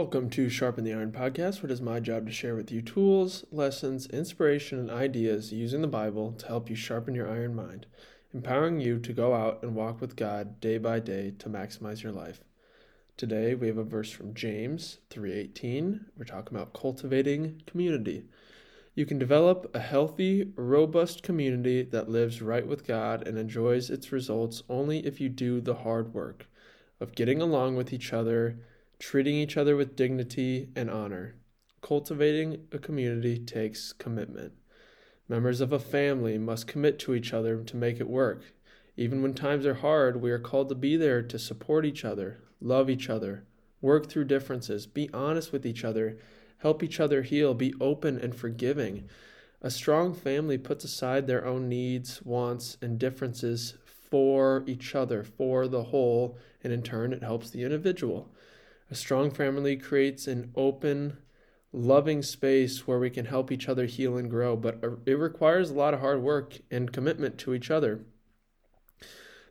Welcome to Sharpen the Iron podcast, where it is my job to share with you tools, lessons, inspiration, and ideas using the Bible to help you sharpen your iron mind, empowering you to go out and walk with God day by day to maximize your life. Today we have a verse from James 3:18. We're talking about cultivating community. You can develop a healthy, robust community that lives right with God and enjoys its results only if you do the hard work of getting along with each other treating each other with dignity and honor. Cultivating a community takes commitment. Members of a family must commit to each other to make it work. Even when times are hard, we are called to be there to support each other, love each other, work through differences, be honest with each other, help each other heal, be open and forgiving. A strong family puts aside their own needs, wants, and differences for each other, for the whole, and in turn, it helps the individual. A strong family creates an open, loving space where we can help each other heal and grow, but it requires a lot of hard work and commitment to each other.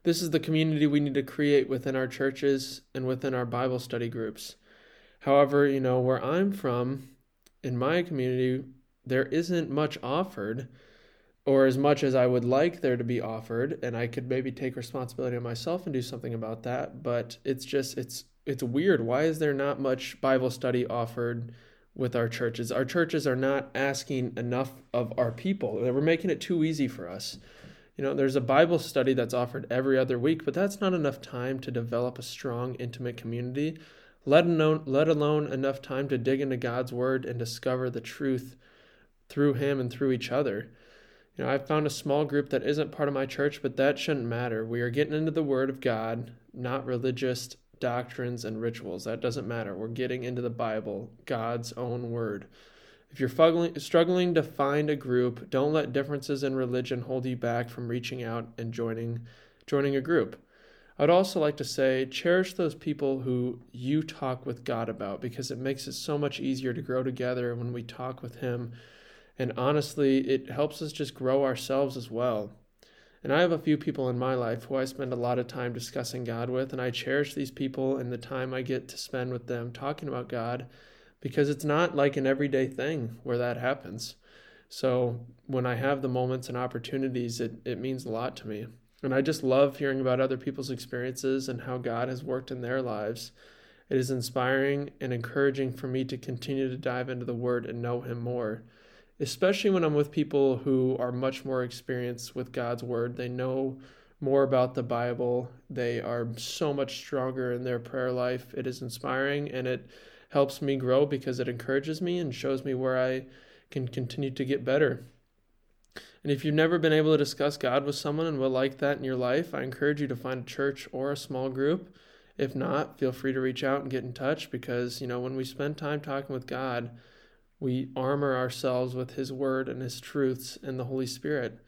This is the community we need to create within our churches and within our Bible study groups. However, you know, where I'm from, in my community, there isn't much offered or as much as I would like there to be offered, and I could maybe take responsibility on myself and do something about that. But it's just it's it's weird. Why is there not much Bible study offered with our churches? Our churches are not asking enough of our people. We're making it too easy for us. You know, there's a Bible study that's offered every other week, but that's not enough time to develop a strong, intimate community, let alone, let alone enough time to dig into God's Word and discover the truth through Him and through each other. You know, I've found a small group that isn't part of my church, but that shouldn't matter. We are getting into the Word of God, not religious doctrines, and rituals. That doesn't matter. We're getting into the Bible, God's own word. If you're struggling to find a group, don't let differences in religion hold you back from reaching out and joining joining a group. I'd also like to say cherish those people who you talk with God about because it makes it so much easier to grow together when we talk with him. And honestly, it helps us just grow ourselves as well. And I have a few people in my life who I spend a lot of time discussing God with, and I cherish these people and the time I get to spend with them talking about God because it's not like an everyday thing where that happens. So when I have the moments and opportunities, it, it means a lot to me. And I just love hearing about other people's experiences and how God has worked in their lives. It is inspiring and encouraging for me to continue to dive into the Word and know Him more especially when I'm with people who are much more experienced with God's word. They know more about the Bible. They are so much stronger in their prayer life. It is inspiring and it helps me grow because it encourages me and shows me where I can continue to get better. And if you've never been able to discuss God with someone and would like that in your life, I encourage you to find a church or a small group. If not, feel free to reach out and get in touch because, you know, when we spend time talking with God, we armor ourselves with His Word and His truths and the Holy Spirit.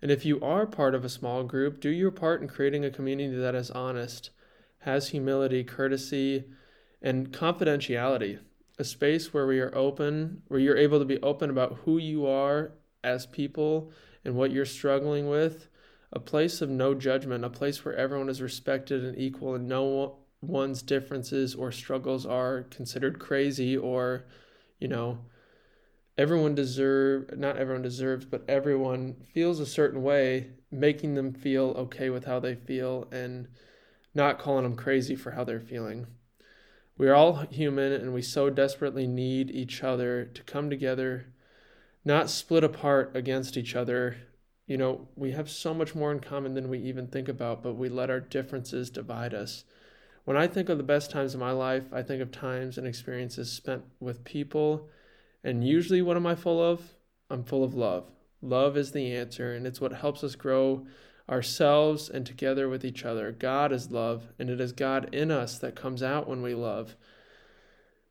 And if you are part of a small group, do your part in creating a community that is honest, has humility, courtesy, and confidentiality. A space where we are open, where you're able to be open about who you are as people and what you're struggling with. A place of no judgment, a place where everyone is respected and equal and no one's differences or struggles are considered crazy or you know everyone deserve not everyone deserves but everyone feels a certain way making them feel okay with how they feel and not calling them crazy for how they're feeling. We are all human and we so desperately need each other to come together not split apart against each other. You know we have so much more in common than we even think about but we let our differences divide us when I think of the best times of my life, I think of times and experiences spent with people. And usually, what am I full of? I'm full of love. Love is the answer, and it's what helps us grow ourselves and together with each other. God is love, and it is God in us that comes out when we love.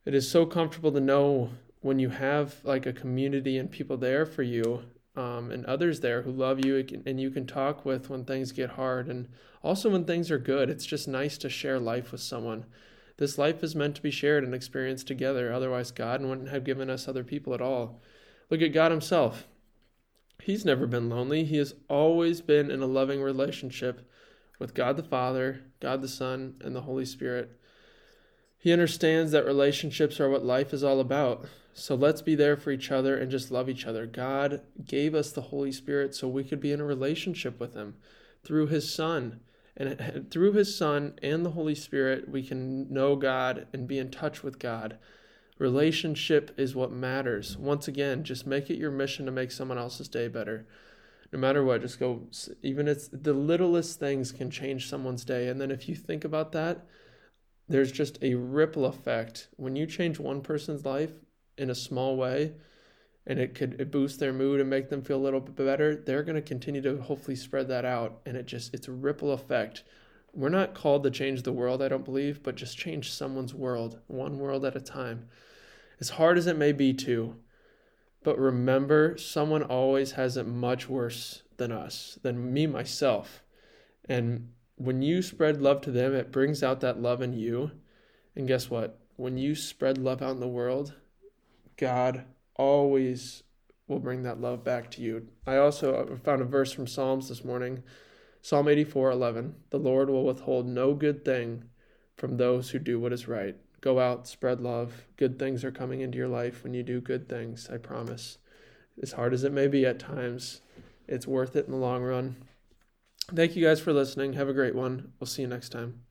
It is so comfortable to know when you have like a community and people there for you um, and others there who love you and you can talk with when things get hard and also when things are good. It's just nice to share life with someone. This life is meant to be shared and experienced together. Otherwise, God wouldn't have given us other people at all. Look at God Himself. He's never been lonely. He has always been in a loving relationship with God the Father, God the Son, and the Holy Spirit. He understands that relationships are what life is all about. So let's be there for each other and just love each other. God gave us the Holy Spirit so we could be in a relationship with Him through His Son. And through His Son and the Holy Spirit, we can know God and be in touch with God. Relationship is what matters. Once again, just make it your mission to make someone else's day better. No matter what, just go, even it's the littlest things can change someone's day. And then if you think about that, there's just a ripple effect. When you change one person's life in a small way, and it could it boost their mood and make them feel a little bit better, they're going to continue to hopefully spread that out. And it just, it's a ripple effect. We're not called to change the world, I don't believe, but just change someone's world, one world at a time. As hard as it may be to, but remember, someone always has it much worse than us, than me myself. And when you spread love to them, it brings out that love in you. And guess what? When you spread love out in the world, God always will bring that love back to you. I also uh, found a verse from Psalms this morning Psalm 84 11. The Lord will withhold no good thing from those who do what is right. Go out, spread love. Good things are coming into your life when you do good things, I promise. As hard as it may be at times, it's worth it in the long run. Thank you guys for listening. Have a great one. We'll see you next time.